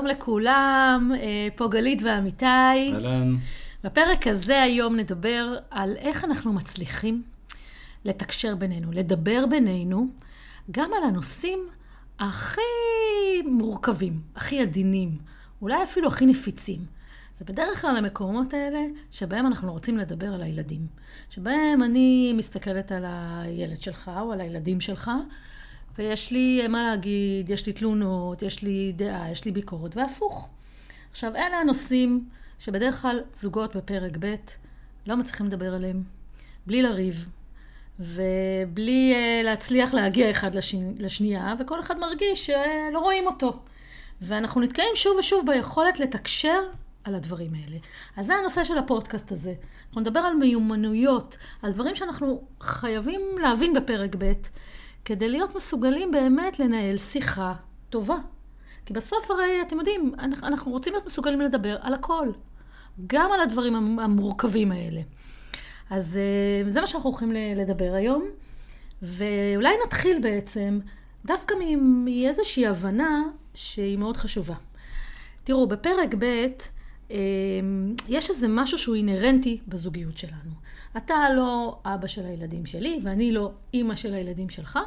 שלום לכולם, אה, פה גלית ועמיתי. אהלן. בפרק הזה היום נדבר על איך אנחנו מצליחים לתקשר בינינו, לדבר בינינו, גם על הנושאים הכי מורכבים, הכי עדינים, אולי אפילו הכי נפיצים. זה בדרך כלל המקומות האלה שבהם אנחנו רוצים לדבר על הילדים. שבהם אני מסתכלת על הילד שלך או על הילדים שלך, ויש לי מה להגיד, יש לי תלונות, יש לי דעה, יש לי ביקורת, והפוך. עכשיו, אלה הנושאים שבדרך כלל זוגות בפרק ב' לא מצליחים לדבר עליהם, בלי לריב, ובלי uh, להצליח להגיע אחד לשני, לשנייה, וכל אחד מרגיש שלא רואים אותו. ואנחנו נתקעים שוב ושוב ביכולת לתקשר על הדברים האלה. אז זה הנושא של הפודקאסט הזה. אנחנו נדבר על מיומנויות, על דברים שאנחנו חייבים להבין בפרק ב', כדי להיות מסוגלים באמת לנהל שיחה טובה. כי בסוף הרי, אתם יודעים, אנחנו רוצים להיות מסוגלים לדבר על הכל. גם על הדברים המורכבים האלה. אז אה, זה מה שאנחנו הולכים לדבר היום. ואולי נתחיל בעצם דווקא מאיזושהי הבנה שהיא מאוד חשובה. תראו, בפרק ב' יש איזה משהו שהוא אינהרנטי בזוגיות שלנו. אתה לא אבא של הילדים שלי, ואני לא אימא של הילדים שלך,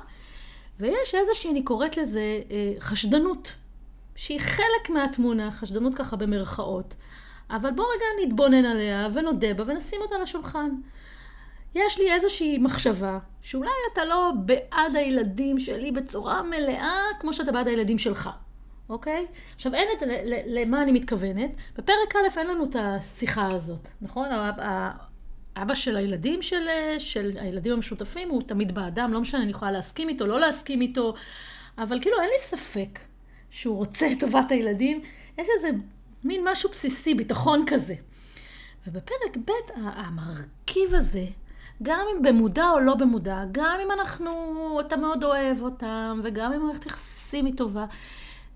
ויש איזושהי, אני קוראת לזה, אה, חשדנות, שהיא חלק מהתמונה, חשדנות ככה במרכאות, אבל בוא רגע נתבונן עליה ונודה בה ונשים אותה על השולחן. יש לי איזושהי מחשבה שאולי אתה לא בעד הילדים שלי בצורה מלאה כמו שאתה בעד הילדים שלך, אוקיי? עכשיו אין את, למה אני מתכוונת? בפרק א' אין לנו את השיחה הזאת, נכון? אבא של הילדים של, של הילדים המשותפים הוא תמיד באדם, לא משנה, אני יכולה להסכים איתו, לא להסכים איתו, אבל כאילו אין לי ספק שהוא רוצה את טובת הילדים. יש איזה מין משהו בסיסי, ביטחון כזה. ובפרק ב' המרכיב הזה, גם אם במודע או לא במודע, גם אם אנחנו, אתה מאוד אוהב אותם, וגם אם מערכת יחסים היא טובה,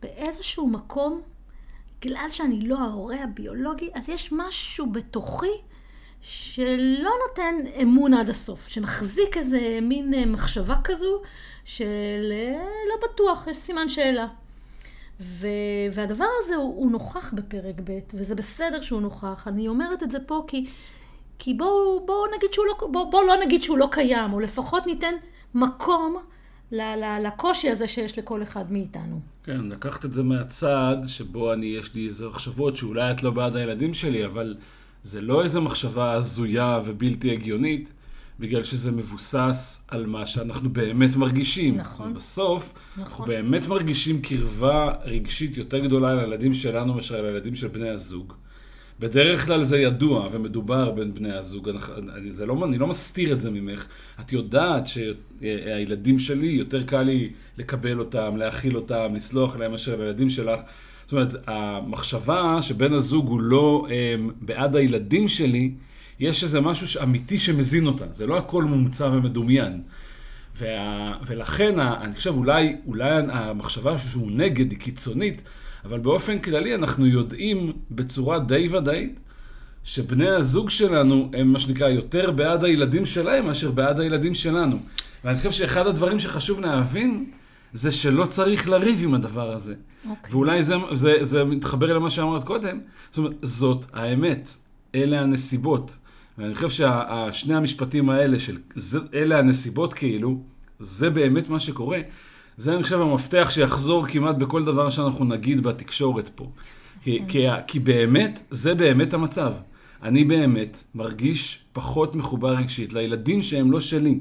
באיזשהו מקום, בגלל שאני לא ההורה הביולוגי, אז יש משהו בתוכי שלא נותן אמון עד הסוף, שמחזיק איזה מין אה, מחשבה כזו של אה, לא בטוח, יש סימן שאלה. ו... והדבר הזה הוא, הוא נוכח בפרק ב', וזה בסדר שהוא נוכח. אני אומרת את זה פה כי, כי בואו בוא נגיד לא, בוא, בוא לא נגיד שהוא לא קיים, או לפחות ניתן מקום לקושי הזה שיש לכל אחד מאיתנו. כן, לקחת את זה מהצד שבו אני, יש לי איזה מחשבות שאולי את לא בעד הילדים שלי, אבל זה לא איזה מחשבה הזויה ובלתי הגיונית, בגלל שזה מבוסס על מה שאנחנו באמת מרגישים. נכון. בסוף, נכון. אנחנו באמת מרגישים קרבה רגשית יותר גדולה לילדים שלנו מאשר לילדים של בני הזוג. בדרך כלל זה ידוע ומדובר בין בני הזוג, אני, לא, אני לא מסתיר את זה ממך. את יודעת שהילדים שלי, יותר קל לי לקבל אותם, להכיל אותם, לסלוח להם מאשר לילדים שלך. זאת אומרת, המחשבה שבן הזוג הוא לא um, בעד הילדים שלי, יש איזה משהו אמיתי שמזין אותה. זה לא הכל מומצא ומדומיין. וה, ולכן, אני חושב, אולי, אולי המחשבה שהוא נגד היא קיצונית, אבל באופן כללי אנחנו יודעים בצורה די ודאית שבני הזוג שלנו הם מה שנקרא יותר בעד הילדים שלהם מאשר בעד הילדים שלנו. ואני חושב שאחד הדברים שחשוב להבין זה שלא צריך לריב עם הדבר הזה. Okay. אוקיי. ואולי זה, זה, זה מתחבר למה שאמרת קודם. זאת אומרת, זאת האמת, אלה הנסיבות. ואני חושב ששני המשפטים האלה של זה, אלה הנסיבות כאילו, זה באמת מה שקורה. זה אני חושב המפתח שיחזור כמעט בכל דבר שאנחנו נגיד בתקשורת פה. כי, כי, כי באמת, זה באמת המצב. אני באמת מרגיש פחות מחובר רגשית לילדים שהם לא שלי.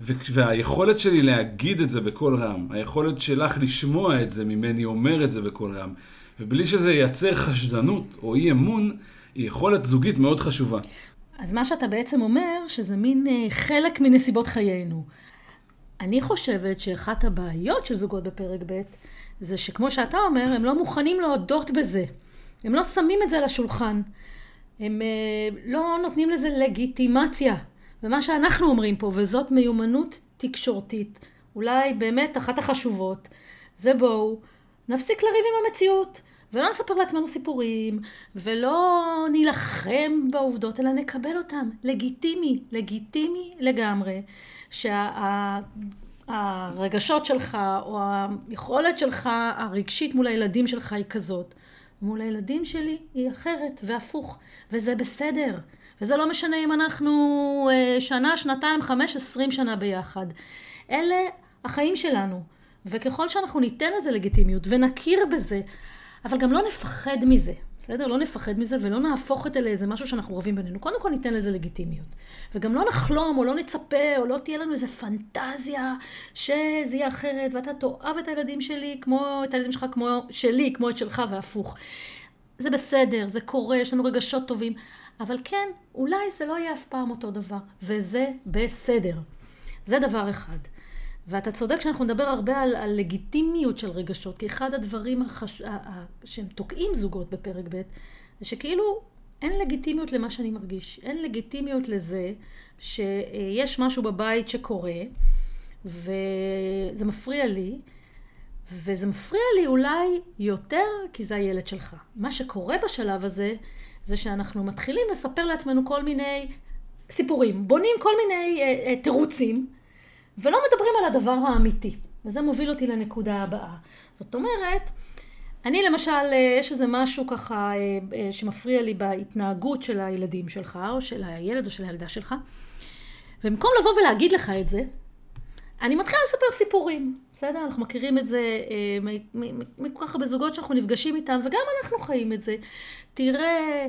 והיכולת שלי להגיד את זה בקול רם, היכולת שלך לשמוע את זה ממני אומר את זה בקול רם, ובלי שזה ייצר חשדנות או אי אמון, היא יכולת זוגית מאוד חשובה. אז מה שאתה בעצם אומר, שזה מין אה, חלק מנסיבות חיינו. אני חושבת שאחת הבעיות של זוגות בפרק ב' זה שכמו שאתה אומר, הם לא מוכנים להודות בזה. הם לא שמים את זה על השולחן. הם אה, לא נותנים לזה לגיטימציה. ומה שאנחנו אומרים פה, וזאת מיומנות תקשורתית, אולי באמת אחת החשובות, זה בואו נפסיק לריב עם המציאות. ולא נספר לעצמנו סיפורים, ולא נילחם בעובדות, אלא נקבל אותם. לגיטימי, לגיטימי לגמרי, שהרגשות שה, שלך, או היכולת שלך, הרגשית מול הילדים שלך היא כזאת. מול הילדים שלי היא אחרת, והפוך, וזה בסדר. וזה לא משנה אם אנחנו אה, שנה, שנתיים, חמש, עשרים שנה ביחד. אלה החיים שלנו. וככל שאנחנו ניתן לזה לגיטימיות ונכיר בזה, אבל גם לא נפחד מזה, בסדר? לא נפחד מזה ולא נהפוך את זה לאיזה משהו שאנחנו רבים בינינו. קודם כל ניתן לזה לגיטימיות. וגם לא נחלום או לא נצפה או לא תהיה לנו איזה פנטזיה שזה יהיה אחרת ואתה תאהב את הילדים שלי כמו, את הילדים שלך כמו שלי, כמו את שלך והפוך. זה בסדר, זה קורה, יש לנו רגשות טובים, אבל כן, אולי זה לא יהיה אף פעם אותו דבר, וזה בסדר. זה דבר אחד. ואתה צודק שאנחנו נדבר הרבה על, על לגיטימיות של רגשות, כי אחד הדברים החש... שהם תוקעים זוגות בפרק ב', זה שכאילו אין לגיטימיות למה שאני מרגיש. אין לגיטימיות לזה שיש משהו בבית שקורה, וזה מפריע לי, וזה מפריע לי אולי יותר כי זה הילד שלך. מה שקורה בשלב הזה, זה שאנחנו מתחילים לספר לעצמנו כל מיני סיפורים, בונים כל מיני אה, אה, תירוצים. ולא מדברים על הדבר האמיתי. וזה מוביל אותי לנקודה הבאה. זאת אומרת, אני למשל, אה, יש איזה משהו ככה אה, אה, שמפריע לי בהתנהגות של הילדים שלך, או של הילד או של הילדה שלך, ובמקום לבוא ולהגיד לך את זה, אני מתחילה לספר סיפורים, בסדר? אנחנו מכירים את זה מכל כך הרבה זוגות שאנחנו נפגשים איתם, וגם אנחנו חיים את זה. תראה...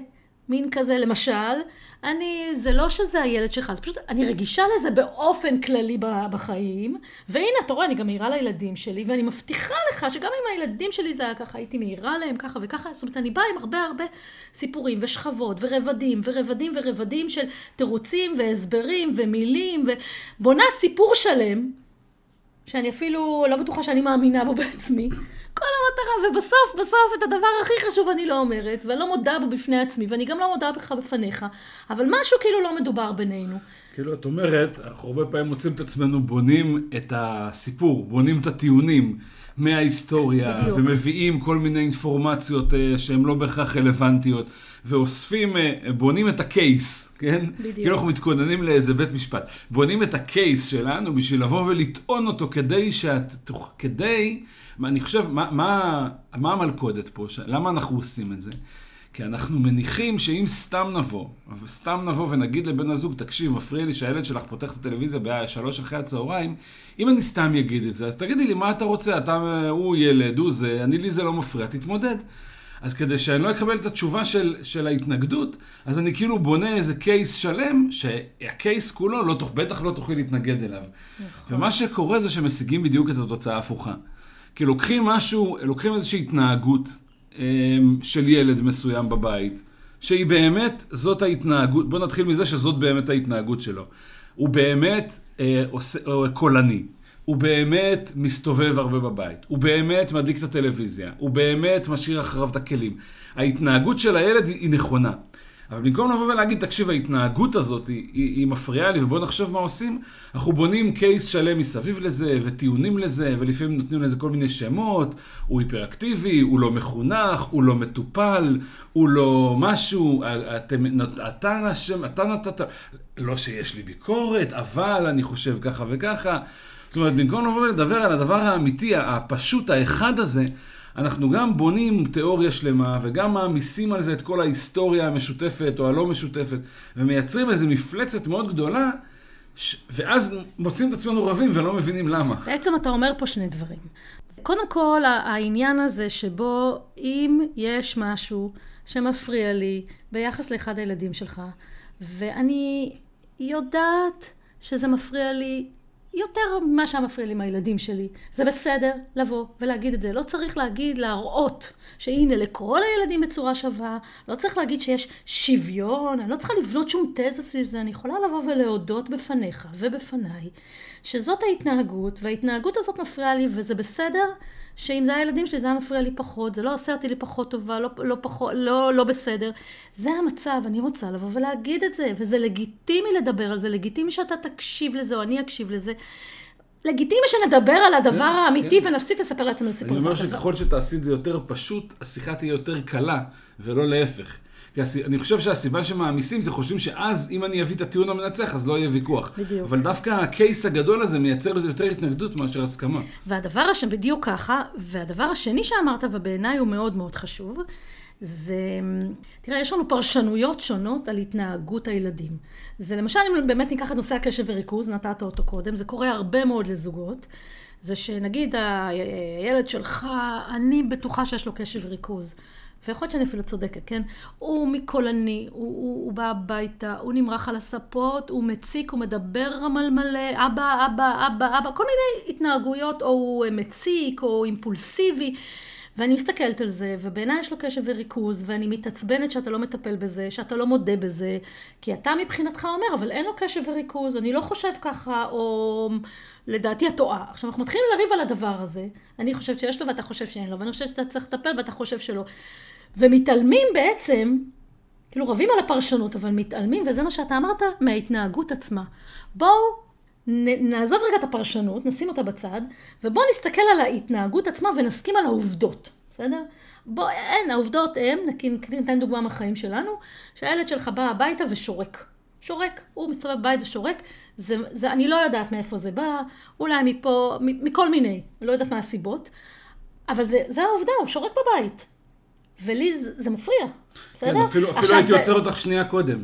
מין כזה, למשל, אני, זה לא שזה הילד שלך, זה פשוט, אני רגישה לזה באופן כללי בחיים, והנה, אתה רואה, אני גם מעירה לילדים שלי, ואני מבטיחה לך שגם אם הילדים שלי זה היה ככה, הייתי מעירה להם ככה וככה, זאת אומרת, אני באה עם הרבה הרבה סיפורים ושכבות ורבדים ורבדים ורבדים של תירוצים והסברים ומילים, ובונה סיפור שלם, שאני אפילו לא בטוחה שאני מאמינה בו בעצמי. כל המטרה, ובסוף, בסוף, את הדבר הכי חשוב אני לא אומרת, ואני לא מודה בו בפני עצמי, ואני גם לא מודה בך בפניך, אבל משהו כאילו לא מדובר בינינו. כאילו, את אומרת, אנחנו הרבה פעמים מוצאים את עצמנו בונים את הסיפור, בונים את הטיעונים מההיסטוריה, בדיוק. ומביאים כל מיני אינפורמציות uh, שהן לא בהכרח רלוונטיות, ואוספים, uh, בונים את הקייס, כן? בדיוק. כאילו אנחנו מתכוננים לאיזה בית משפט. בונים את הקייס שלנו בשביל לבוא ולטעון אותו כדי שאת, כדי... אני חושב, מה, מה, מה המלכודת פה? למה אנחנו עושים את זה? כי אנחנו מניחים שאם סתם נבוא, סתם נבוא ונגיד לבן הזוג, תקשיב, מפריע לי שהילד שלך פותח את הטלוויזיה בשלוש אחרי הצהריים, אם אני סתם אגיד את זה, אז תגידי לי, מה אתה רוצה? אתה, הוא ילד, הוא זה, אני לי זה לא מפריע, תתמודד. אז כדי שאני לא אקבל את התשובה של, של ההתנגדות, אז אני כאילו בונה איזה קייס שלם, שהקייס כולו, לא, בטח לא תוכלי להתנגד אליו. נכון. ומה שקורה זה שמשיגים בדיוק את התוצאה ההפוכה. כי לוקחים משהו, לוקחים איזושהי התנהגות של ילד מסוים בבית, שהיא באמת, זאת ההתנהגות, בוא נתחיל מזה שזאת באמת ההתנהגות שלו. הוא באמת אה, אה, קולני, הוא באמת מסתובב הרבה בבית, הוא באמת מדליק את הטלוויזיה, הוא באמת משאיר אחריו את הכלים. ההתנהגות של הילד היא נכונה. אבל במקום לבוא ולהגיד, תקשיב, ההתנהגות הזאת היא, היא, היא מפריעה לי, ובואו נחשוב מה עושים, אנחנו בונים קייס שלם מסביב לזה, וטיעונים לזה, ולפעמים נותנים לזה כל מיני שמות, הוא היפראקטיבי, הוא לא מחונך, הוא לא מטופל, הוא לא משהו, אתם, אתה נשם, אתה נתת, לא שיש לי ביקורת, אבל אני חושב ככה וככה. זאת אומרת, במקום לבוא ולדבר על הדבר האמיתי, הפשוט, האחד הזה, אנחנו גם בונים תיאוריה שלמה וגם מעמיסים על זה את כל ההיסטוריה המשותפת או הלא משותפת ומייצרים איזו מפלצת מאוד גדולה ש... ואז מוצאים את עצמנו רבים ולא מבינים למה. בעצם אתה אומר פה שני דברים. קודם כל העניין הזה שבו אם יש משהו שמפריע לי ביחס לאחד הילדים שלך ואני יודעת שזה מפריע לי יותר ממה שהיה מפריע לי מהילדים שלי. זה בסדר לבוא ולהגיד את זה. לא צריך להגיד, להראות שהנה לכל הילדים בצורה שווה, לא צריך להגיד שיש שוויון, אני לא צריכה לבנות שום תזה סביב זה, אני יכולה לבוא ולהודות בפניך ובפניי שזאת ההתנהגות, וההתנהגות הזאת מפריעה לי וזה בסדר שאם זה הילדים שלי זה היה מפריע לי פחות, זה לא עושה אותי לי פחות טובה, לא, לא, פחות, לא, לא בסדר. זה המצב, אני רוצה לבוא ולהגיד את זה, וזה לגיטימי לדבר על זה, לגיטימי שאתה תקשיב לזה או אני אקשיב לזה. לגיטימי שנדבר על הדבר כן, האמיתי כן. ונפסיק לספר לעצמנו סיפורים. אני אומר שככל שתעשי את זה יותר פשוט, השיחה תהיה יותר קלה, ולא להפך. כי אני חושב שהסיבה שמעמיסים זה חושבים שאז אם אני אביא את הטיעון המנצח אז לא יהיה ויכוח. בדיוק. אבל דווקא הקייס הגדול הזה מייצר יותר התנגדות מאשר הסכמה. והדבר השני, בדיוק ככה, והדבר השני שאמרת ובעיניי הוא מאוד מאוד חשוב, זה, תראה, יש לנו פרשנויות שונות על התנהגות הילדים. זה למשל, אם באמת ניקח את נושא הקשב וריכוז, נתת אותו קודם, זה קורה הרבה מאוד לזוגות. זה שנגיד הילד שלך, אני בטוחה שיש לו קשב וריכוז. ויכול להיות שאני אפילו צודקת, כן? הוא מקולני, הוא, הוא, הוא בא הביתה, הוא נמרח על הספות, הוא מציק, הוא מדבר רמל מלא, אבא, אבא, אבא, אבא, כל מיני התנהגויות, או הוא מציק, או אימפולסיבי. ואני מסתכלת על זה, ובעיניי יש לו קשב וריכוז, ואני מתעצבנת שאתה לא מטפל בזה, שאתה לא מודה בזה, כי אתה מבחינתך אומר, אבל אין לו קשב וריכוז, אני לא חושב ככה, או לדעתי את טועה. עכשיו, אנחנו מתחילים לריב על הדבר הזה, אני חושבת שיש לו ואתה חושב שאין לו, ואני חושבת שאתה צריך לטפל ואתה חושב שלא. ומתעלמים בעצם, כאילו רבים על הפרשנות, אבל מתעלמים, וזה מה שאתה אמרת, מההתנהגות עצמה. בואו נעזוב רגע את הפרשנות, נשים אותה בצד, ובואו נסתכל על ההתנהגות עצמה ונסכים על העובדות, בסדר? בוא, אין, העובדות הן, ניתן דוגמה מהחיים שלנו, שהילד שלך בא הביתה ושורק. שורק, הוא מסתובב בבית ושורק, זה, זה, אני לא יודעת מאיפה זה בא, אולי מפה, מכל מיני, לא יודעת מה הסיבות, אבל זה, זה העובדה, הוא שורק בבית. ולי זה, זה מפריע, בסדר? כן, אפילו, אפילו הייתי זה... עוצר אותך שנייה קודם.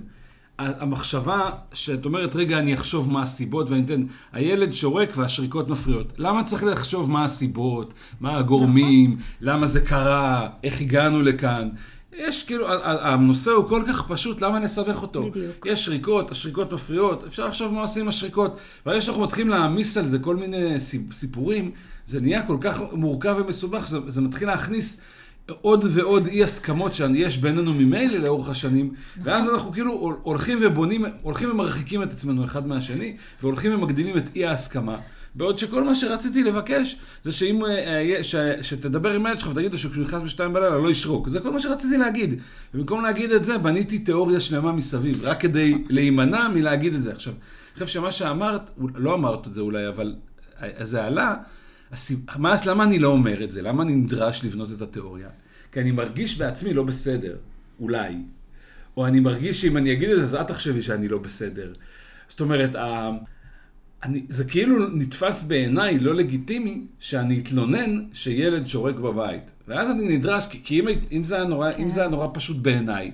המחשבה שאת אומרת, רגע, אני אחשוב מה הסיבות ואני אתן, הילד שורק והשריקות מפריעות. למה צריך לחשוב מה הסיבות, מה הגורמים, נכון. למה זה קרה, איך הגענו לכאן? יש כאילו, הנושא הוא כל כך פשוט, למה נסבך אותו? בדיוק. יש שריקות, השריקות מפריעות, אפשר לחשוב מה עושים עם השריקות. ברגע שאנחנו מתחילים להעמיס על זה כל מיני סיפורים, זה נהיה כל כך מורכב ומסובך, זה, זה מתחיל להכניס עוד ועוד אי הסכמות שיש בינינו ממילא לאורך השנים, ואז אנחנו כאילו הולכים ובונים, הולכים ומרחיקים את עצמנו אחד מהשני, והולכים ומגדילים את אי ההסכמה. בעוד שכל מה שרציתי לבקש, זה שאם, אה, ש, שתדבר עם הילד שלך ותגיד לו שכשהוא נכנס בשתיים בלילה לא ישרוק. זה כל מה שרציתי להגיד. ובמקום להגיד את זה, בניתי תיאוריה שלמה מסביב, רק כדי להימנע מלהגיד את זה. עכשיו, אני חושב שמה שאמרת, לא אמרת את זה אולי, אבל זה עלה, מה, למה אני לא אומר את זה? למה אני נדרש לבנות את התיאוריה? כי אני מרגיש בעצמי לא בסדר, אולי. או אני מרגיש שאם אני אגיד את זה, אז את תחשבי שאני לא בסדר. זאת אומרת, אני, זה כאילו נתפס בעיניי לא לגיטימי שאני אתלונן שילד שורק בבית. ואז אני נדרש, כי, כי אם, אם, זה נורא, כן. אם זה היה נורא פשוט בעיניי,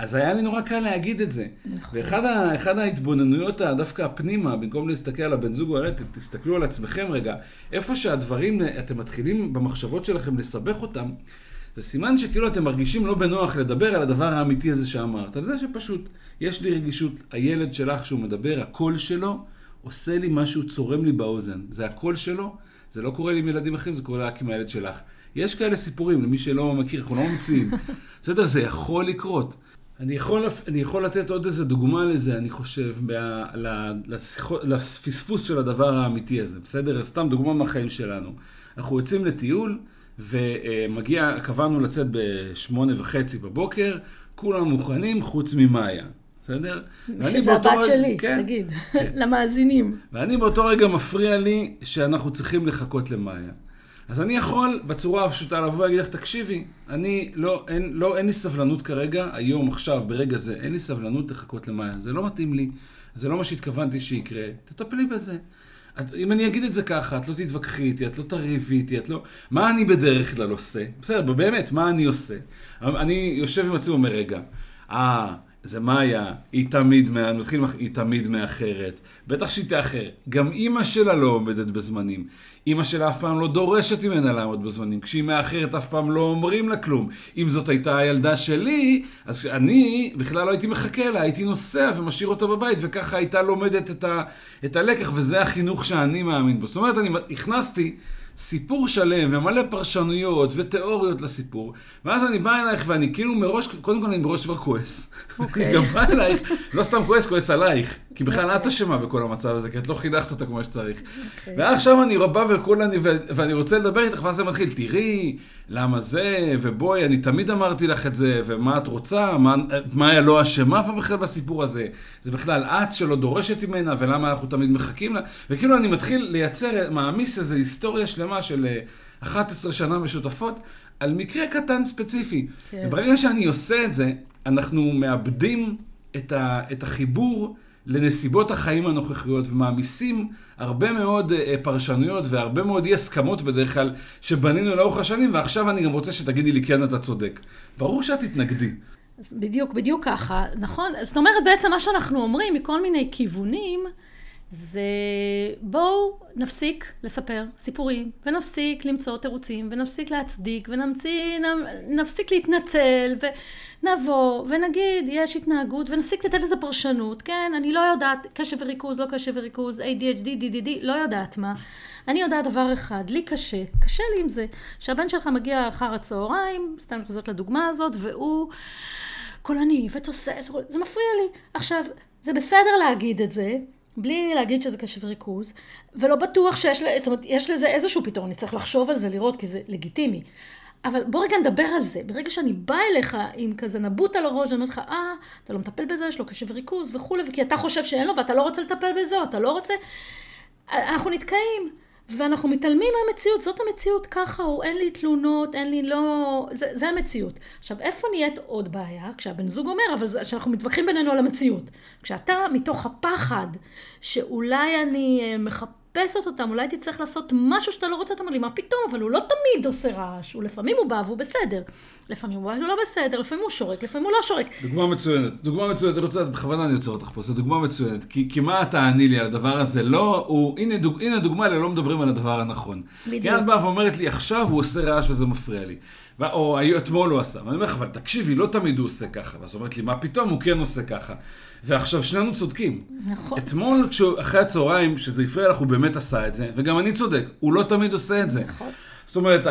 אז היה לי נורא קל להגיד את זה. נכון. ואחד ההתבוננויות דווקא הפנימה, במקום להסתכל על הבן זוג או הילד, תסתכלו על עצמכם רגע. איפה שהדברים, אתם מתחילים במחשבות שלכם לסבך אותם, זה סימן שכאילו אתם מרגישים לא בנוח לדבר על הדבר האמיתי הזה שאמרת. על זה שפשוט, יש לי רגישות, הילד שלך שהוא מדבר, הקול שלו, עושה לי משהו, צורם לי באוזן. זה הקול שלו, זה לא קורה לי עם ילדים אחרים, זה קורה רק עם הילד שלך. יש כאלה סיפורים, למי שלא מכיר, אנחנו לא ממציאים. בסדר, זה יכול לקרות. אני יכול, אני יכול לתת עוד איזה דוגמה לזה, אני חושב, ב, לשיחות, לפספוס של הדבר האמיתי הזה, בסדר? סתם דוגמה מהחיים שלנו. אנחנו יוצאים לטיול, ומגיע, קבענו לצאת בשמונה וחצי בבוקר, כולם מוכנים חוץ ממאיה. בסדר? שזה הבת רגע, שלי, כן, תגיד, כן. למאזינים. ואני באותו רגע מפריע לי שאנחנו צריכים לחכות למאיה. אז אני יכול בצורה הפשוטה לבוא ולהגיד לך, תקשיבי, אני לא, אין, לא, אין לי סבלנות כרגע, היום, עכשיו, ברגע זה, אין לי סבלנות לחכות למאיה. זה לא מתאים לי, זה לא מה שהתכוונתי שיקרה, תטפלי בזה. את, אם אני אגיד את זה ככה, את לא תתווכחי איתי, את לא תריבי איתי, את לא... מה אני בדרך כלל עושה? בסדר, באמת, מה אני עושה? אני יושב עם עצמי ואומר, רגע, אה... זה מאיה, היא תמיד, אני מתחיל, היא תמיד מאחרת. בטח שהיא תאחר. גם אימא שלה לא עומדת בזמנים. אימא שלה אף פעם לא דורשת ממנה לעמוד בזמנים. כשהיא מאחרת אף פעם לא אומרים לה כלום. אם זאת הייתה הילדה שלי, אז אני בכלל לא הייתי מחכה לה, הייתי נוסע ומשאיר אותה בבית, וככה הייתה לומדת את, ה, את הלקח, וזה החינוך שאני מאמין בו. זאת אומרת, אני הכנסתי סיפור שלם ומלא פרשנויות ותיאוריות לסיפור, ואז אני בא אלייך ואני כאילו מראש, קודם כל אני מראש כבר כועס. אוקיי. אני גם בא אלייך, לא סתם כועס, כועס עלייך, כי בכלל את אוקיי. אשמה בכל המצב הזה, כי את לא חינכת אותה כמו שצריך. אוקיי. ועכשיו אני בא וכולני, ואני רוצה לדבר איתך, ואז זה מתחיל, תראי, למה זה, ובואי, אני תמיד אמרתי לך את זה, ומה את רוצה, מה, היה לא אשמה פה בכלל בסיפור הזה, זה בכלל את שלא דורשת ממנה, ולמה אנחנו תמיד מחכים לה, וכאילו אני מתחיל לייצר, מעמיס איזו היסטוריה שלמה של 11 אה, שנה משותפות, על מקרה קטן ספציפי. כן. וברגע שאני עושה את זה, אנחנו מאבדים את, ה, את החיבור לנסיבות החיים הנוכחיות ומעמיסים הרבה מאוד אה, פרשנויות והרבה מאוד אי הסכמות בדרך כלל שבנינו לאורך השנים, ועכשיו אני גם רוצה שתגידי לי כן אתה צודק. ברור שאת תתנגדי. בדיוק, בדיוק ככה, נכון? זאת אומרת, בעצם מה שאנחנו אומרים מכל מיני כיוונים, זה בואו נפסיק לספר סיפורים, ונפסיק למצוא תירוצים, ונפסיק להצדיק, ונפסיק להתנצל, ונבוא, ונגיד, יש התנהגות, ונפסיק לתת לזה פרשנות, כן, אני לא יודעת, קשב וריכוז, לא קשב וריכוז, ADHD, DDD, לא יודעת מה. אני יודעת דבר אחד, לי קשה, קשה לי עם זה, שהבן שלך מגיע אחר הצהריים, סתם אני חוזרת לדוגמה הזאת, והוא קולני ותוסס, זה מפריע לי. עכשיו, זה בסדר להגיד את זה, בלי להגיד שזה קשב וריכוז, ולא בטוח שיש, זאת אומרת, יש לזה איזשהו פתרון, צריך לחשוב על זה, לראות, כי זה לגיטימי. אבל בוא רגע נדבר על זה. ברגע שאני באה אליך עם כזה נבוט על הראש, אני אומרת לך, אה, אתה לא מטפל בזה, יש לו קשב וריכוז וכולי, וכי אתה חושב שאין לו ואתה לא רוצה לטפל בזה, אתה לא רוצה... אנחנו נתקעים. ואנחנו מתעלמים מהמציאות, זאת המציאות, ככה הוא, אין לי תלונות, אין לי לא... זה, זה המציאות. עכשיו, איפה נהיית עוד בעיה? כשהבן זוג אומר, אבל זה, שאנחנו מתווכחים בינינו על המציאות. כשאתה, מתוך הפחד, שאולי אני אה, מחפש... מחפשת אותם, אולי תצטרך לעשות משהו שאתה לא רוצה, אתה אומר לי, מה פתאום? אבל הוא לא תמיד עושה רעש, הוא לפעמים הוא בא והוא בסדר. לפעמים הוא בא והוא לא בסדר, לפעמים הוא שורק, לפעמים הוא לא שורק. דוגמה מצוינת, דוגמה מצוינת, אני רוצה, בכוונה אני עוצר אותך פה, זו דוגמה מצוינת, כי, כי מה תעני לי על הדבר הזה? לא, הוא, הנה, דוג, הנה דוגמה לא מדברים על הדבר הנכון. בדיוק. כי את באה ואומרת לי, עכשיו הוא עושה רעש וזה מפריע לי. או אתמול הוא עשה. ואני אומר לך, אבל תקשיבי, לא תמיד הוא עושה ככה. ואז אומרת לי, מה פתאום, הוא כן עושה ככה. ועכשיו שנינו צודקים. נכון. אתמול, אחרי הצהריים, שזה הפריע לך, הוא באמת עשה את זה, וגם אני צודק, הוא לא תמיד עושה את זה. נכון. זאת אומרת,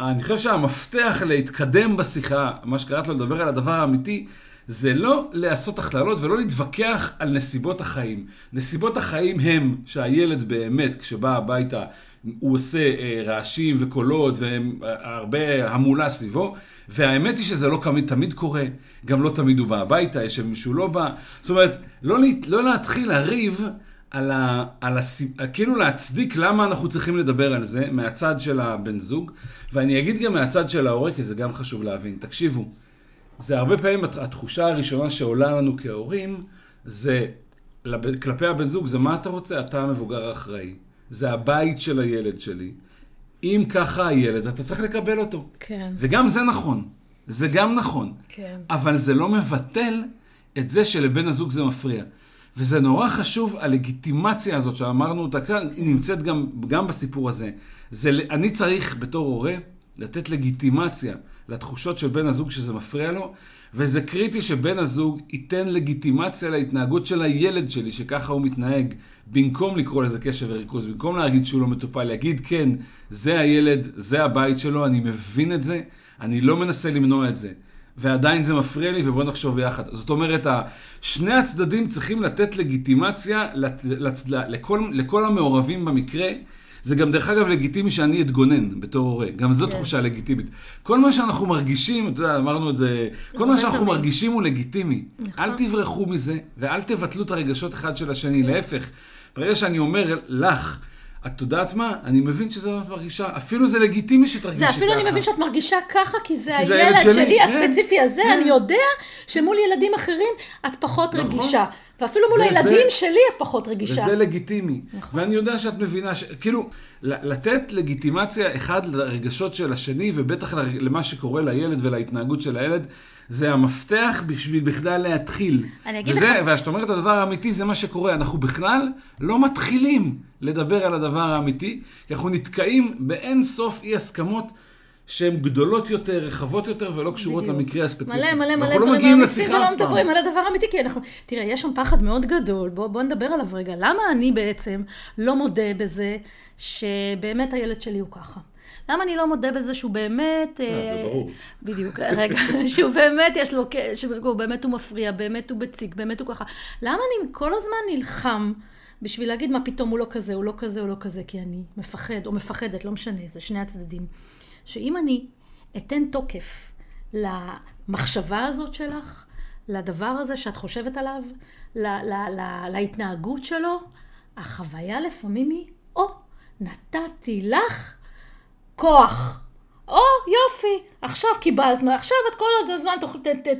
אני חושב שהמפתח להתקדם בשיחה, מה שקראת לו לדבר על הדבר האמיתי, זה לא לעשות הכללות ולא להתווכח על נסיבות החיים. נסיבות החיים הם שהילד באמת, כשבא הביתה, הוא עושה אה, רעשים וקולות והרבה המולה סביבו, והאמת היא שזה לא תמיד, תמיד קורה, גם לא תמיד הוא בא הביתה, יש מישהו לא בא. זאת אומרת, לא, לא להתחיל לריב על ה, על הס... כאילו להצדיק למה אנחנו צריכים לדבר על זה מהצד של הבן זוג, ואני אגיד גם מהצד של ההורה, כי זה גם חשוב להבין. תקשיבו, זה הרבה פעמים התחושה הראשונה שעולה לנו כהורים, זה כלפי הבן זוג, זה מה אתה רוצה? אתה המבוגר האחראי. זה הבית של הילד שלי. אם ככה הילד, אתה צריך לקבל אותו. כן. וגם זה נכון. זה גם נכון. כן. אבל זה לא מבטל את זה שלבן הזוג זה מפריע. וזה נורא חשוב, הלגיטימציה הזאת שאמרנו אותה כאן, היא נמצאת גם, גם בסיפור הזה. זה, אני צריך בתור הורה לתת לגיטימציה לתחושות של בן הזוג שזה מפריע לו, וזה קריטי שבן הזוג ייתן לגיטימציה להתנהגות של הילד שלי, שככה הוא מתנהג, במקום לקרוא לזה קשב וריכוז, במקום להגיד שהוא לא מטופל, יגיד כן, זה הילד, זה הבית שלו, אני מבין את זה, אני לא מנסה למנוע את זה. ועדיין זה מפריע לי, ובואו נחשוב ביחד. זאת אומרת, שני הצדדים צריכים לתת לגיטימציה לכל, לכל המעורבים במקרה. זה גם דרך אגב לגיטימי שאני אתגונן בתור הורה, גם זו כן. תחושה לגיטימית. כל מה שאנחנו מרגישים, אתה יודע, אמרנו את זה, כל מה שאנחנו מרגישים הוא לגיטימי. נכון. אל תברחו מזה ואל תבטלו את הרגשות אחד של השני, כן. להפך. ברגע שאני אומר לך, את יודעת מה? אני מבין שזה את מרגישה, אפילו זה לגיטימי שתרגישי ככה. זה אפילו אני מבין שאת מרגישה ככה, כי זה כי הילד שלי, שלי כן, הספציפי הזה, כן. אני יודע שמול ילדים אחרים את פחות נכון. רגישה. ואפילו מול הילדים שלי את פחות רגישה. וזה לגיטימי. נכון. ואני יודע שאת מבינה, ש... כאילו, לתת לגיטימציה אחד לרגשות של השני, ובטח למה שקורה לילד ולהתנהגות של הילד, זה המפתח בשביל בכלל להתחיל. אני אגיד וזה, לך... וכשאת אומרת הדבר האמיתי, זה מה שקורה. אנחנו בכלל לא מתחילים לדבר על הדבר האמיתי, כי אנחנו נתקעים באין סוף אי הסכמות. שהן גדולות יותר, רחבות יותר, ולא קשורות בדיוק. למקרה הספציפי. מלא, מלא, מלא לא דברים לא אמיתיים, ולא מדברים על הדבר האמיתי, כי אנחנו... תראה, יש שם פחד מאוד גדול, בוא, בוא נדבר עליו רגע. למה אני בעצם לא מודה בזה שבאמת הילד שלי הוא ככה? למה אני לא מודה בזה שהוא באמת... אה, זה ברור. בדיוק, רגע, שהוא באמת יש לו, שהוא באמת הוא מפריע, באמת הוא בציק, באמת הוא ככה. למה אני כל הזמן נלחם בשביל להגיד מה פתאום הוא לא כזה, הוא לא כזה, הוא לא כזה, כי אני מפחד או מפחדת, לא משנה, זה שני הצדדים. שאם אני אתן תוקף למחשבה הזאת שלך, לדבר הזה שאת חושבת עליו, לה, לה, לה, להתנהגות שלו, החוויה לפעמים היא, או, נתתי לך כוח. או, יופי, עכשיו קיבלת, עכשיו את כל הזמן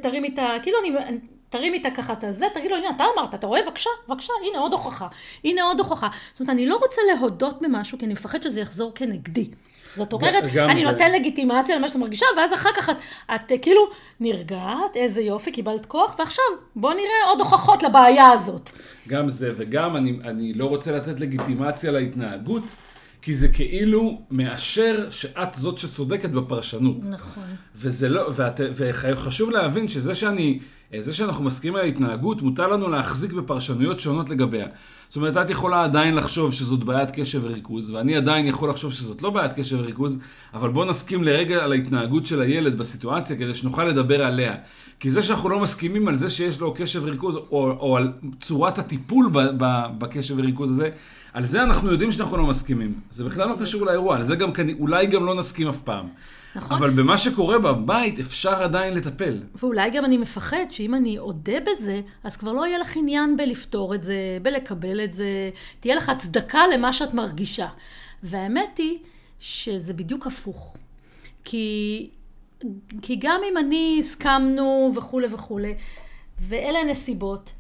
תרימי את ה... כאילו אני... תרים איתה ככה את הזה, תגיד לו, הנה, אתה אמרת, אתה רואה? בבקשה, בבקשה, הנה עוד הוכחה. הנה עוד הוכחה. זאת אומרת, אני לא רוצה להודות במשהו, כי אני מפחד שזה יחזור כנגדי. זאת אומרת, אני זה... נותן לגיטימציה למה שאתה מרגישה, ואז אחר כך את, את, את כאילו נרגעת, איזה יופי, קיבלת כוח, ועכשיו בוא נראה עוד הוכחות לבעיה הזאת. גם זה, וגם אני, אני לא רוצה לתת לגיטימציה להתנהגות. כי זה כאילו מאשר שאת זאת שצודקת בפרשנות. נכון. וזה לא, ואת, וחשוב להבין שזה שאני, זה שאנחנו מסכימים על ההתנהגות, מותר לנו להחזיק בפרשנויות שונות לגביה. זאת אומרת, את יכולה עדיין לחשוב שזאת בעיית קשב וריכוז, ואני עדיין יכול לחשוב שזאת לא בעיית קשב וריכוז, אבל בוא נסכים לרגע על ההתנהגות של הילד בסיטואציה, כדי שנוכל לדבר עליה. כי זה שאנחנו לא מסכימים על זה שיש לו קשב וריכוז, או, או על צורת הטיפול בקשב וריכוז הזה, על זה אנחנו יודעים שאנחנו לא מסכימים. זה בכלל לא קשור לאירוע, על זה גם, אולי גם לא נסכים אף פעם. נכון. אבל במה שקורה בבית אפשר עדיין לטפל. ואולי גם אני מפחד שאם אני אודה בזה, אז כבר לא יהיה לך עניין בלפתור את זה, בלקבל את זה, תהיה לך הצדקה למה שאת מרגישה. והאמת היא שזה בדיוק הפוך. כי, כי גם אם אני הסכמנו וכולי וכולי, ואלה הנסיבות,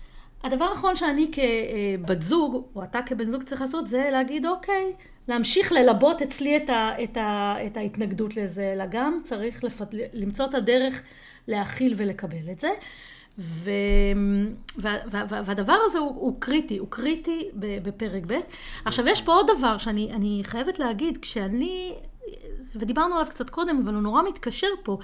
הדבר האחרון שאני כבת זוג, או אתה כבן זוג צריך לעשות, זה להגיד, אוקיי, להמשיך ללבות אצלי את, ה, את, ה, את ההתנגדות לזה, אלא גם צריך לפת... למצוא את הדרך להכיל ולקבל את זה. ו... וה... וה... והדבר הזה הוא, הוא קריטי, הוא קריטי בפרק ב'. עכשיו, יש פה עוד דבר שאני חייבת להגיד, כשאני, ודיברנו עליו קצת קודם, אבל הוא נורא מתקשר פה,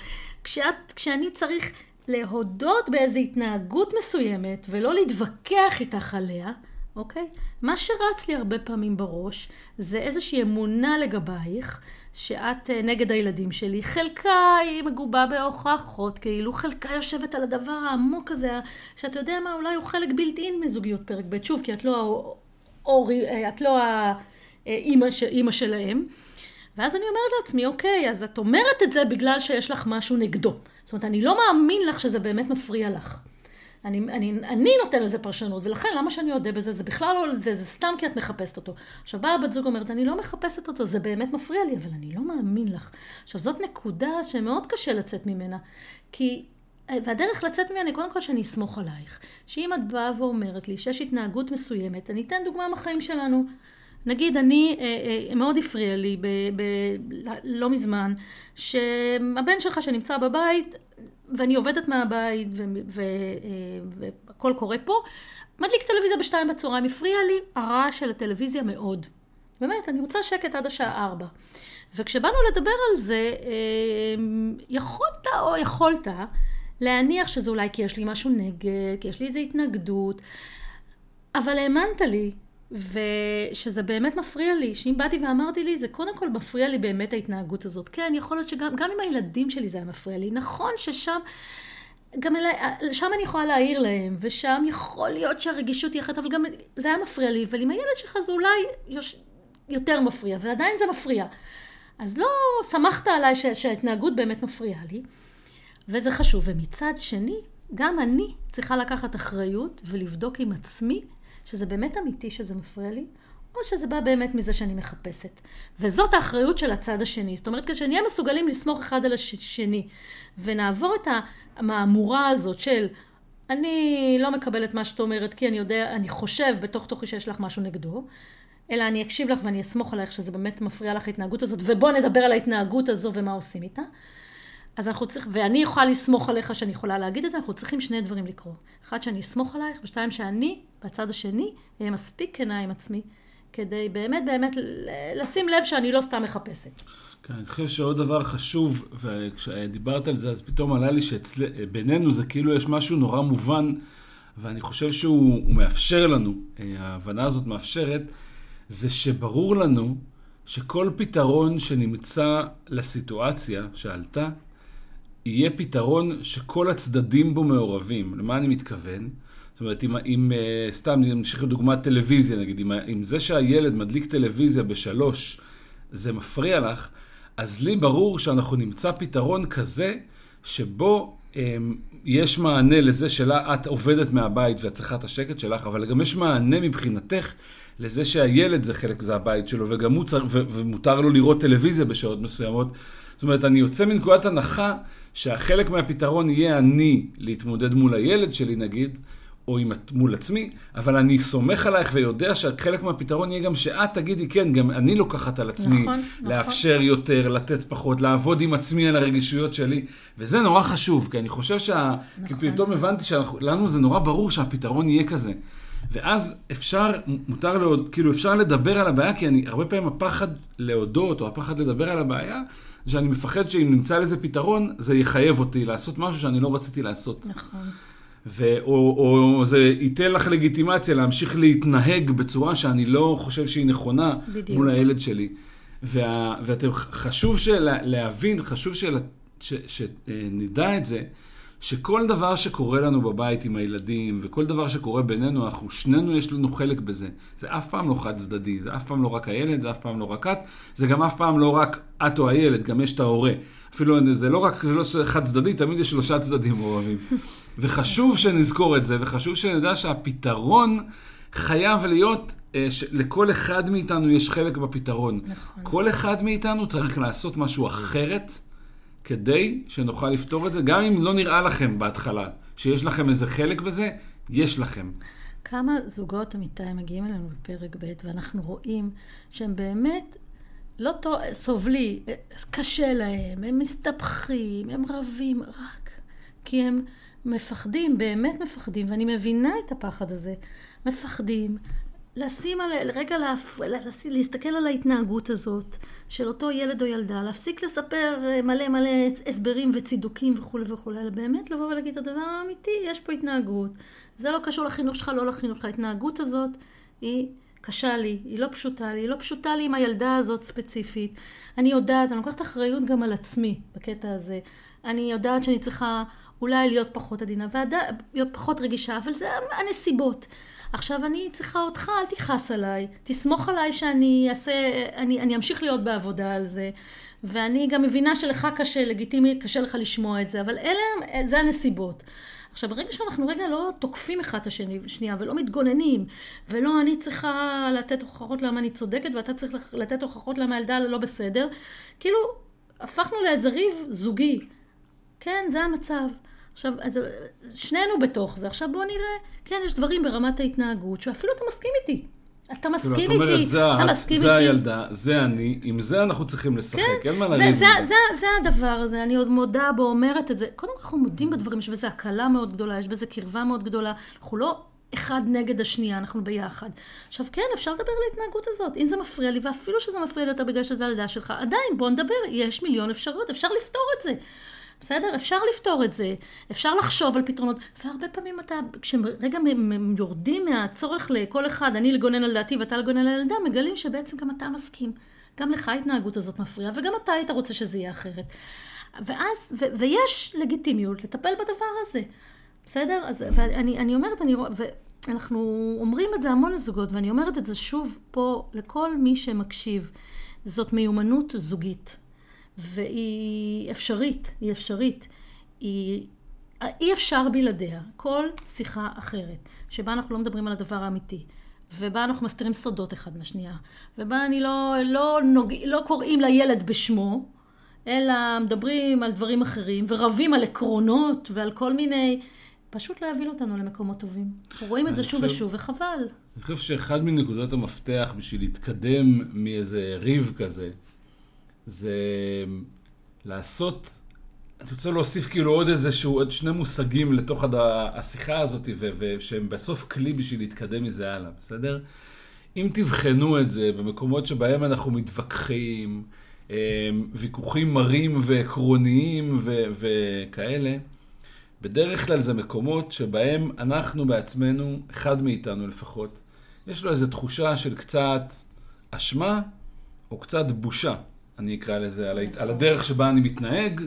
כשאת, כשאני צריך להודות באיזו התנהגות מסוימת ולא להתווכח איתך עליה, אוקיי? מה שרץ לי הרבה פעמים בראש זה איזושהי אמונה לגבייך שאת אה, נגד הילדים שלי. חלקה היא מגובה בהוכחות, כאילו חלקה יושבת על הדבר העמוק הזה, שאתה יודע מה, אולי הוא חלק בלתי אין מזוגיות פרק ב', שוב, כי את לא, האורי, אה, את לא האימא אה, שלהם. ואז אני אומרת לעצמי, אוקיי, אז את אומרת את זה בגלל שיש לך משהו נגדו. זאת אומרת, אני לא מאמין לך שזה באמת מפריע לך. אני, אני, אני נותן לזה פרשנות, ולכן למה שאני אודה בזה? זה בכלל לא זה, זה סתם כי את מחפשת אותו. עכשיו באה בת זוג אומרת, אני לא מחפשת אותו, זה באמת מפריע לי, אבל אני לא מאמין לך. עכשיו זאת נקודה שמאוד קשה לצאת ממנה, כי... והדרך לצאת ממנה קודם כל שאני אסמוך עלייך. שאם את באה ואומרת לי שיש התנהגות מסוימת, אני אתן דוגמה מהחיים שלנו. נגיד אני, אה, אה, מאוד הפריע לי ב, ב, לא מזמן, שהבן שלך שנמצא בבית, ואני עובדת מהבית, והכל אה, קורה פה, מדליק טלוויזיה בשתיים בצהריים, הפריע לי הרעש של הטלוויזיה מאוד. באמת, אני רוצה שקט עד השעה ארבע. וכשבאנו לדבר על זה, יכולת או יכולת להניח שזה אולי כי יש לי משהו נגד, כי יש לי איזו התנגדות, אבל האמנת לי ושזה באמת מפריע לי, שאם באתי ואמרתי לי, זה קודם כל מפריע לי באמת ההתנהגות הזאת. כן, יכול להיות שגם עם הילדים שלי זה היה מפריע לי. נכון ששם, גם אלי, שם אני יכולה להעיר להם, ושם יכול להיות שהרגישות היא אחרת, אבל גם זה היה מפריע לי, אבל עם הילד שלך זה אולי יוש, יותר מפריע, ועדיין זה מפריע. אז לא שמחת עליי ש, שההתנהגות באמת מפריעה לי, וזה חשוב. ומצד שני, גם אני צריכה לקחת אחריות ולבדוק עם עצמי שזה באמת אמיתי שזה מפריע לי, או שזה בא באמת מזה שאני מחפשת. וזאת האחריות של הצד השני. זאת אומרת, כשנהיה מסוגלים לסמוך אחד על השני, ונעבור את המהמורה הזאת של אני לא מקבל את מה שאת אומרת, כי אני יודע, אני חושב בתוך תוכי שיש לך משהו נגדו, אלא אני אקשיב לך ואני אסמוך עלייך שזה באמת מפריע לך ההתנהגות הזאת, ובוא נדבר על ההתנהגות הזו ומה עושים איתה. אז אנחנו צריכים, ואני יכולה לסמוך עליך שאני יכולה להגיד את זה, אנחנו צריכים שני דברים לקרות. אחד, שאני אסמוך עלייך, ושתיים, שאני, בצד השני, אהיה מספיק כנה עם עצמי, כדי באמת באמת לשים לב שאני לא סתם מחפשת. כן, אני חושב שעוד דבר חשוב, וכשדיברת על זה, אז פתאום עלה לי שבינינו זה כאילו יש משהו נורא מובן, ואני חושב שהוא מאפשר לנו, ההבנה הזאת מאפשרת, זה שברור לנו שכל פתרון שנמצא לסיטואציה שעלתה, יהיה פתרון שכל הצדדים בו מעורבים. למה אני מתכוון? זאת אומרת, אם, אם אה, סתם נמשיך לדוגמת טלוויזיה, נגיד, אם, אם זה שהילד מדליק טלוויזיה בשלוש, זה מפריע לך, אז לי ברור שאנחנו נמצא פתרון כזה, שבו אמ, יש מענה לזה שלה, את עובדת מהבית ואת צריכה את השקט שלך, אבל גם יש מענה מבחינתך לזה שהילד זה חלק, זה הבית שלו, וגם הוא צריך, ומותר לו לראות טלוויזיה בשעות מסוימות. זאת אומרת, אני יוצא מנקודת הנחה שהחלק מהפתרון יהיה אני להתמודד מול הילד שלי, נגיד, או עם, מול עצמי, אבל אני סומך עלייך ויודע שחלק מהפתרון יהיה גם שאת תגידי, כן, גם אני לוקחת על עצמי נכון, לאפשר נכון. יותר, לתת פחות, לעבוד עם עצמי על הרגישויות שלי, וזה נורא חשוב, כי אני חושב שה... נכון. כי פתאום הבנתי שלנו זה נורא ברור שהפתרון יהיה כזה. ואז אפשר, מותר להוד... כאילו אפשר לדבר על הבעיה, כי אני, הרבה פעמים הפחד להודות, או הפחד לדבר על הבעיה, שאני מפחד שאם נמצא לזה פתרון, זה יחייב אותי לעשות משהו שאני לא רציתי לעשות. נכון. ו- או, או זה ייתן לך לגיטימציה להמשיך להתנהג בצורה שאני לא חושב שהיא נכונה בדיוק. מול הילד שלי. וה, ואתם, חשוב שלה, להבין, חשוב של, ש, שנדע את זה, שכל דבר שקורה לנו בבית עם הילדים, וכל דבר שקורה בינינו, אנחנו, שנינו יש לנו חלק בזה. זה אף פעם לא חד צדדי, זה אף פעם לא רק הילד, זה אף פעם לא רק את, זה גם אף פעם לא רק את או הילד, גם יש את ההורה. אפילו זה לא רק, זה לא חד צדדי, תמיד יש שלושה צדדים מעורבים. וחשוב שנזכור את זה, וחשוב שנדע שהפתרון חייב להיות, אה, לכל אחד מאיתנו יש חלק בפתרון. נכון. כל אחד מאיתנו צריך לעשות משהו אחרת, כדי שנוכל לפתור את זה, גם אם לא נראה לכם בהתחלה שיש לכם איזה חלק בזה, יש לכם. כמה זוגות אמיתי מגיעים אלינו בפרק ב' ואנחנו רואים שהם באמת לא טוב, סובלי, קשה להם, הם מסתבכים, הם רבים, רק כי הם מפחדים, באמת מפחדים, ואני מבינה את הפחד הזה. מפחדים לשים על, רגע להפ... לשים, להסתכל על ההתנהגות הזאת של אותו ילד או ילדה, להפסיק לספר אה, מלא מלא הסברים וצידוקים וכולי וכולי, אלא באמת לבוא ולהגיד את הדבר האמיתי, יש פה התנהגות. זה לא קשור לחינוך שלך, לא לחינוך שלך. ההתנהגות הזאת היא קשה לי, היא לא פשוטה לי, היא לא פשוטה לי עם הילדה הזאת ספציפית. אני יודעת, אני לוקחת אחריות גם על עצמי בקטע הזה. אני יודעת שאני צריכה אולי להיות פחות עדינה, להיות פחות רגישה, אבל זה הנסיבות. עכשיו אני צריכה אותך, אל תכעס עליי, תסמוך עליי שאני אעשה, אני, אני אמשיך להיות בעבודה על זה, ואני גם מבינה שלך קשה, לגיטימי, קשה לך לשמוע את זה, אבל אלה, זה הנסיבות. עכשיו, ברגע שאנחנו רגע לא תוקפים אחד את השני, שנייה, ולא מתגוננים, ולא אני צריכה לתת הוכחות למה אני צודקת, ואתה צריך לתת הוכחות למה הילדה לא בסדר, כאילו, הפכנו לאיזה ריב זוגי. כן, זה המצב. עכשיו, שנינו בתוך זה. עכשיו בואו נראה, כן, יש דברים ברמת ההתנהגות, שאפילו אתה מסכים איתי. אתה מסכים איתי, אומרת, זה אתה מסכים זה איתי. זה הילדה, זה אני, עם זה אנחנו צריכים לשחק, כן, אין מה לריב זה, זה, זה, זה הדבר הזה, אני עוד מודה בו, אומרת את זה. קודם כל אנחנו מודים בדברים, יש בזה הקלה מאוד גדולה, יש בזה קרבה מאוד גדולה. אנחנו לא אחד נגד השנייה, אנחנו ביחד. עכשיו כן, אפשר לדבר על ההתנהגות הזאת, אם זה מפריע לי, ואפילו שזה מפריע לי יותר בגלל שזה הילדה שלך, עדיין בוא נדבר, יש מיליון אפשרויות, אפשר לפתור את זה. בסדר? אפשר לפתור את זה, אפשר לחשוב על פתרונות, והרבה פעמים אתה, כשרגע יורדים מהצורך לכל אחד, אני לגונן על דעתי ואתה לגונן על ילדה, מגלים שבעצם גם אתה מסכים. גם לך ההתנהגות הזאת מפריעה, וגם אתה היית רוצה שזה יהיה אחרת. ואז, ו- ויש לגיטימיות לטפל בדבר הזה, בסדר? אז ואני אני אומרת, אני, ואנחנו אומרים את זה המון לזוגות, ואני אומרת את זה שוב פה לכל מי שמקשיב. זאת מיומנות זוגית. והיא אפשרית, היא אפשרית. היא... אי אפשר בלעדיה. כל שיחה אחרת, שבה אנחנו לא מדברים על הדבר האמיתי, ובה אנחנו מסתירים סודות אחד מהשנייה, ובה אני לא, לא, נוג... לא קוראים לילד בשמו, אלא מדברים על דברים אחרים, ורבים על עקרונות ועל כל מיני... פשוט לא יביא אותנו למקומות טובים. אנחנו רואים את זה שוב חושב, ושוב, וחבל. אני חושב שאחד מנקודות המפתח בשביל להתקדם מאיזה ריב כזה, זה לעשות, אני רוצה להוסיף כאילו עוד איזשהו, עוד שני מושגים לתוך הד... השיחה הזאת, ו... ושהם בסוף כלי בשביל להתקדם מזה הלאה, בסדר? אם תבחנו את זה במקומות שבהם אנחנו מתווכחים, אה, ויכוחים מרים ועקרוניים ו... וכאלה, בדרך כלל זה מקומות שבהם אנחנו בעצמנו, אחד מאיתנו לפחות, יש לו איזו תחושה של קצת אשמה או קצת בושה. אני אקרא לזה, על, על הדרך שבה אני מתנהג,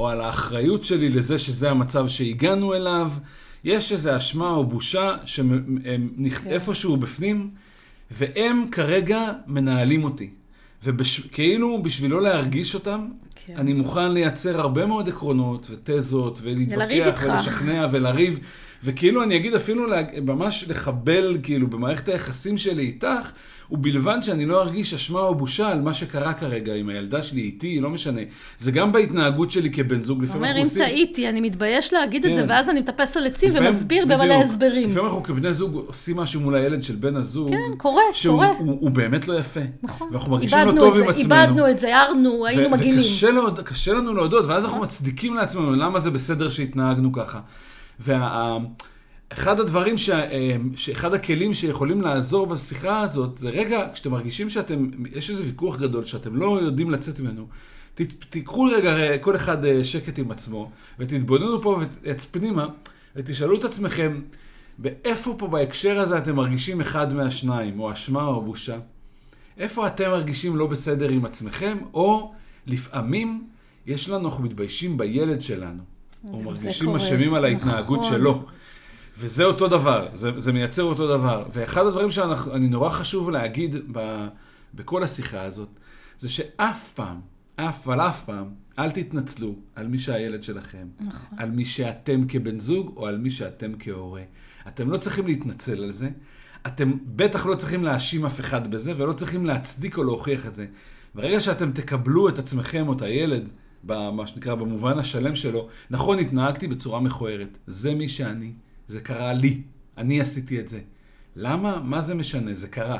או על האחריות שלי לזה שזה המצב שהגענו אליו. יש איזו אשמה או בושה שאיפשהו כן. בפנים, והם כרגע מנהלים אותי. וכאילו, בשביל לא להרגיש אותם, כן. אני מוכן לייצר הרבה מאוד עקרונות ותזות, ולהתווכח ולשכנע ולריב, וכאילו אני אגיד אפילו לה, ממש לחבל כאילו במערכת היחסים שלי איתך, ובלבד שאני לא ארגיש אשמה או בושה על מה שקרה כרגע עם הילדה שלי איתי, לא משנה. זה גם בהתנהגות שלי כבן זוג, לפעמים אומר, אנחנו אם עושים... טעיתי, אני מתבייש להגיד את זה, כן. ואז אני מטפס על עצים ומסביר במלא. הסברים. לפעמים אנחנו כבני זוג עושים משהו מול הילד של בן הזוג. כן, קורה, שהוא קורה. הוא, הוא באמת לא יפה. נכון. ואנחנו מרגישים לא טוב את עם זה, עצמנו. איבדנו את זה, הערנו, היינו מגעילים. וקשה להוד, לנו להודות, ואז אנחנו מצדיקים לעצמנו למה זה בסדר שהתנהגנו ככה. ואחד הדברים, ש... אה, שאחד הכלים שיכולים לעזור בשיחה הזאת, זה רגע, כשאתם מרגישים שאתם, יש איזה ויכוח גדול שאתם לא יודעים לצאת ממנו, תיקחו רגע כל אחד אה, שקט עם עצמו, ותתבוננו פה פנימה, ותשאלו את עצמכם, באיפה פה בהקשר הזה אתם מרגישים אחד מהשניים, או אשמה או בושה? איפה אתם מרגישים לא בסדר עם עצמכם, או לפעמים יש לנו, אנחנו מתביישים בילד שלנו, או מרגישים. אשמים על ההתנהגות נכון. שלו. וזה אותו דבר, זה, זה מייצר אותו דבר. ואחד הדברים שאני נורא חשוב להגיד ב, בכל השיחה הזאת, זה שאף פעם, אף אבל אף פעם, אל תתנצלו על מי שהילד שלכם, נכון. על מי שאתם כבן זוג או על מי שאתם כהורה. אתם לא צריכים להתנצל על זה, אתם בטח לא צריכים להאשים אף אחד בזה, ולא צריכים להצדיק או להוכיח את זה. ברגע שאתם תקבלו את עצמכם או את הילד, במה שנקרא, במובן השלם שלו, נכון, התנהגתי בצורה מכוערת. זה מי שאני, זה קרה לי, אני עשיתי את זה. למה? מה זה משנה? זה קרה.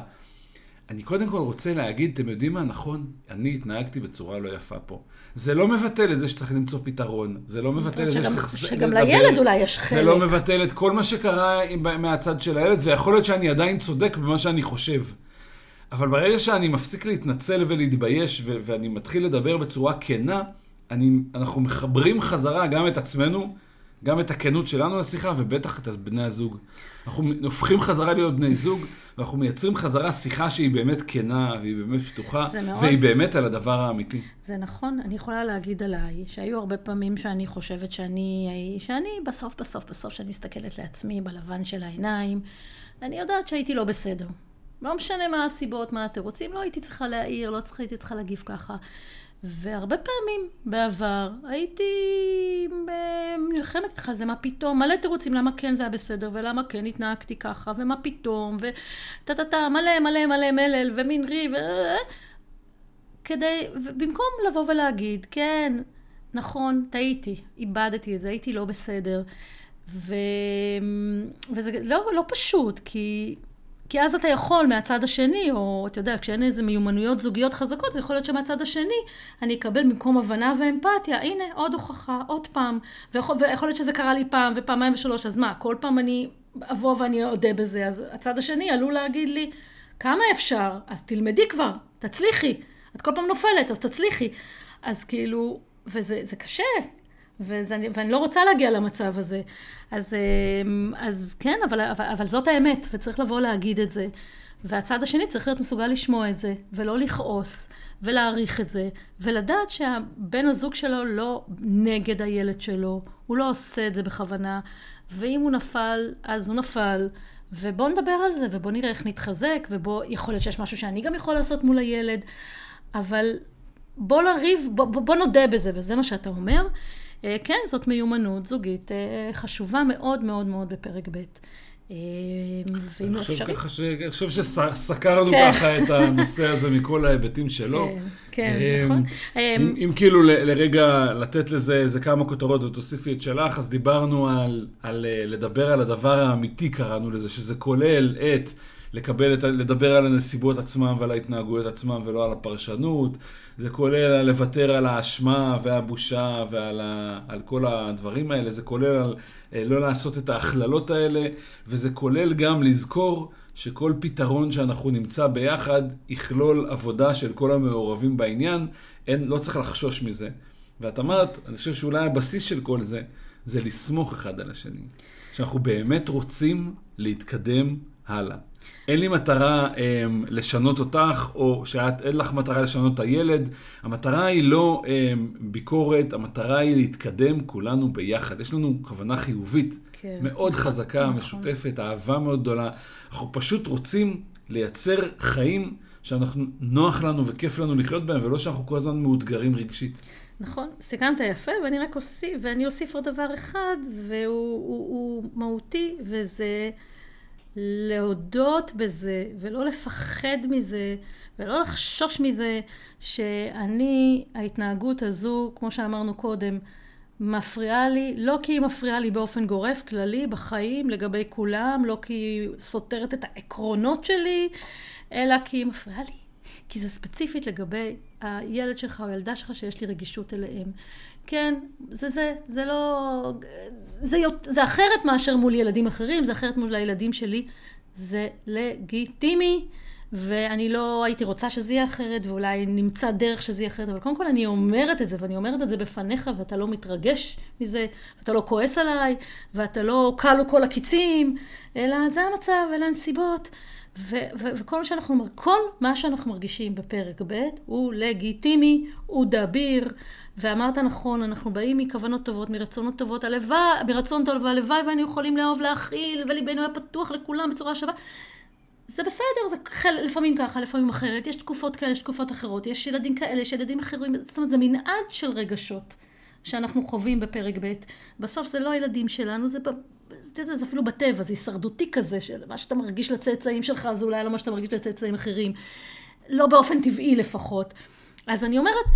אני קודם כל רוצה להגיד, אתם יודעים מה נכון? אני התנהגתי בצורה לא יפה פה. זה לא מבטל את זה שצריך למצוא פתרון, זה לא מבטל את זה שגם- שצריך שגם לדבר. לילד אולי יש זה לא חלק. מבטל את כל מה שקרה מהצד של הילד, ויכול להיות שאני עדיין צודק במה שאני חושב. אבל ברגע שאני מפסיק להתנצל ולהתבייש, ואני מתחיל לדבר בצורה כנה, אני, אנחנו מחברים חזרה גם את עצמנו, גם את הכנות שלנו לשיחה, ובטח את בני הזוג. אנחנו הופכים חזרה להיות בני זוג, ואנחנו מייצרים חזרה שיחה שהיא באמת כנה, והיא באמת פתוחה, מאוד- והיא באמת על הדבר האמיתי. זה נכון, אני יכולה להגיד עליי שהיו הרבה פעמים שאני חושבת שאני, שאני בסוף, בסוף, בסוף, שאני מסתכלת לעצמי בלבן של העיניים, אני יודעת שהייתי לא בסדר. לא משנה מה הסיבות, מה התירוצים, לא הייתי צריכה להעיר, לא צריכה, הייתי צריכה להגיב ככה. והרבה פעמים בעבר הייתי אה, נלחמת על זה, מה פתאום, מלא תירוצים למה כן זה היה בסדר, ולמה כן התנהגתי ככה, ומה פתאום, וטה טה טה, מלא מלא מלא מלל, ומין ריב, ו... כדי, במקום לבוא ולהגיד, כן, נכון, טעיתי, איבדתי את זה, הייתי לא בסדר. ו... וזה לא, לא פשוט, כי, כי אז אתה יכול מהצד השני, או אתה יודע, כשאין איזה מיומנויות זוגיות חזקות, זה יכול להיות שמהצד השני אני אקבל במקום הבנה ואמפתיה, הנה, עוד הוכחה, עוד פעם, ויכול, ויכול להיות שזה קרה לי פעם ופעמיים ושלוש, אז מה, כל פעם אני אבוא ואני אודה בזה, אז הצד השני עלול להגיד לי, כמה אפשר? אז תלמדי כבר, תצליחי. את כל פעם נופלת, אז תצליחי. אז כאילו, וזה זה קשה, וזה, ואני לא רוצה להגיע למצב הזה. אז, אמ, אז כן, אבל, אבל, אבל זאת האמת, וצריך לבוא להגיד את זה. והצד השני צריך להיות מסוגל לשמוע את זה, ולא לכעוס, ולהעריך את זה, ולדעת שהבן הזוג שלו לא נגד הילד שלו, הוא לא עושה את זה בכוונה, ואם הוא נפל, אז הוא נפל. ובואו נדבר על זה, ובואו נראה איך נתחזק, ובואו, יכול להיות שיש משהו שאני גם יכול לעשות מול הילד, אבל בוא לריב, בוא, בוא, בוא נודה בזה, וזה מה שאתה אומר. אה, כן, זאת מיומנות זוגית אה, חשובה מאוד מאוד מאוד בפרק ב'. אה, ואם אני לא חושב אפשרי... אני חושב שסקרנו כן. ככה את הנושא הזה מכל ההיבטים שלו. כן, כן, נכון. אם, כאילו לרגע לתת לזה איזה כמה כותרות ותוסיפי את שלך, אז דיברנו על, לדבר על הדבר האמיתי, קראנו לזה, שזה כולל את לקבל את, לדבר על הנסיבות עצמם ועל ההתנהגויות עצמם ולא על הפרשנות. זה כולל לוותר על האשמה והבושה ועל ה, על כל הדברים האלה. זה כולל על אה, לא לעשות את ההכללות האלה, וזה כולל גם לזכור שכל פתרון שאנחנו נמצא ביחד יכלול עבודה של כל המעורבים בעניין. אין, לא צריך לחשוש מזה. ואת אמרת, אני חושב שאולי הבסיס של כל זה, זה לסמוך אחד על השני. שאנחנו באמת רוצים להתקדם הלאה. אין לי מטרה um, לשנות אותך, או שאין לך מטרה לשנות את הילד. המטרה היא לא um, ביקורת, המטרה היא להתקדם כולנו ביחד. יש לנו כוונה חיובית, כן. מאוד חזקה, נכון. משותפת, אהבה מאוד גדולה. אנחנו פשוט רוצים לייצר חיים שאנחנו, נוח לנו וכיף לנו לחיות בהם, ולא שאנחנו כל הזמן מאותגרים רגשית. נכון, סיכמת יפה, ואני רק אוסיף, ואני אוסיף עוד דבר אחד, והוא הוא, הוא מהותי, וזה להודות בזה, ולא לפחד מזה, ולא לחשוש מזה, שאני, ההתנהגות הזו, כמו שאמרנו קודם, מפריעה לי, לא כי היא מפריעה לי באופן גורף, כללי, בחיים, לגבי כולם, לא כי היא סותרת את העקרונות שלי, אלא כי היא מפריעה לי. כי זה ספציפית לגבי הילד שלך או הילדה שלך שיש לי רגישות אליהם. כן, זה זה, זה לא... זה, זה אחרת מאשר מול ילדים אחרים, זה אחרת מול הילדים שלי. זה לגיטימי. ואני לא הייתי רוצה שזה יהיה אחרת, ואולי נמצא דרך שזה יהיה אחרת, אבל קודם כל אני אומרת את זה, ואני אומרת את זה בפניך, ואתה לא מתרגש מזה, ואתה לא כועס עליי, ואתה לא כלו כל הקיצים, אלא זה המצב, אלה הנסיבות. וכל מה שאנחנו, כל מה שאנחנו מרגישים בפרק ב' הוא לגיטימי, הוא דביר, ואמרת נכון, אנחנו באים מכוונות טובות, מרצונות טובות, הלוואי, מרצון טוב, והלוואי והיינו יכולים לאהוב, להכיל, וליבנו היה פתוח לכולם בצורה שווה. זה בסדר, זה חל, לפעמים ככה, לפעמים אחרת, יש תקופות כאלה, יש תקופות אחרות, יש ילדים כאלה, יש ילדים אחרים, זאת אומרת, זה מנעד של רגשות שאנחנו חווים בפרק ב'. בסוף זה לא הילדים שלנו, זה, זה, זה אפילו בטבע, זה הישרדותי כזה, של מה שאתה מרגיש לצאצאים שלך, זה אולי לא מה שאתה מרגיש לצאצאים אחרים. לא באופן טבעי לפחות. אז אני אומרת,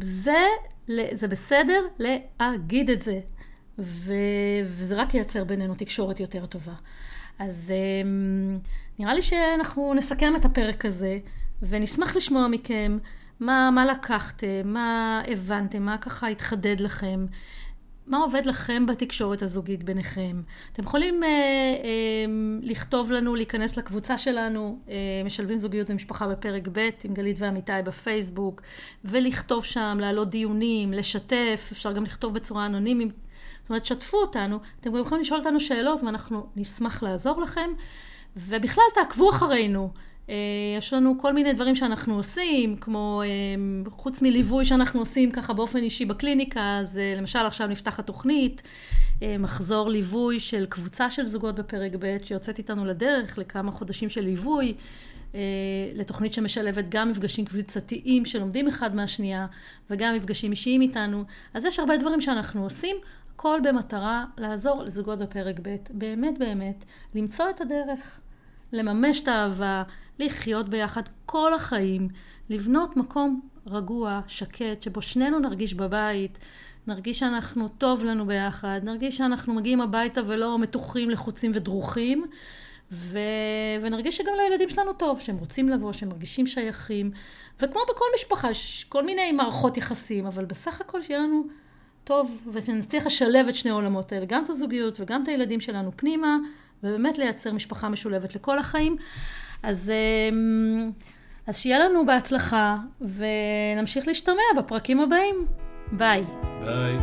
זה, זה בסדר להגיד את זה, ו, וזה רק ייצר בינינו תקשורת יותר טובה. אז אמ, נראה לי שאנחנו נסכם את הפרק הזה, ונשמח לשמוע מכם מה, מה לקחתם, מה הבנתם, מה ככה התחדד לכם, מה עובד לכם בתקשורת הזוגית ביניכם. אתם יכולים אה, אה, לכתוב לנו, להיכנס לקבוצה שלנו, אה, משלבים זוגיות ומשפחה בפרק ב' עם גלית ועמיתי בפייסבוק, ולכתוב שם, להעלות דיונים, לשתף, אפשר גם לכתוב בצורה אנונימית. זאת אומרת, שתפו אותנו, אתם גם יכולים לשאול אותנו שאלות ואנחנו נשמח לעזור לכם. ובכלל תעקבו אחרינו. אה, יש לנו כל מיני דברים שאנחנו עושים, כמו אה, חוץ מליווי שאנחנו עושים ככה באופן אישי בקליניקה, אז אה, למשל עכשיו נפתחת תוכנית, מחזור ליווי של קבוצה של זוגות בפרק ב' שיוצאת איתנו לדרך לכמה חודשים של ליווי, לתוכנית שמשלבת גם מפגשים קבוצתיים שלומדים אחד מהשנייה וגם מפגשים אישיים איתנו. אז יש הרבה דברים שאנחנו עושים. הכל במטרה לעזור לזוגות בפרק ב', באמת באמת, למצוא את הדרך, לממש את האהבה, לחיות ביחד כל החיים, לבנות מקום רגוע, שקט, שבו שנינו נרגיש בבית, נרגיש שאנחנו טוב לנו ביחד, נרגיש שאנחנו מגיעים הביתה ולא מתוחים, לחוצים ודרוכים, ו... ונרגיש שגם לילדים שלנו טוב, שהם רוצים לבוא, שהם מרגישים שייכים, וכמו בכל משפחה, יש כל מיני מערכות יחסים, אבל בסך הכל שיהיה לנו טוב, ונצליח לשלב את שני העולמות האלה, גם את הזוגיות וגם את הילדים שלנו פנימה, ובאמת לייצר משפחה משולבת לכל החיים. אז, אמ, אז שיהיה לנו בהצלחה, ונמשיך להשתמע בפרקים הבאים. ביי. ביי.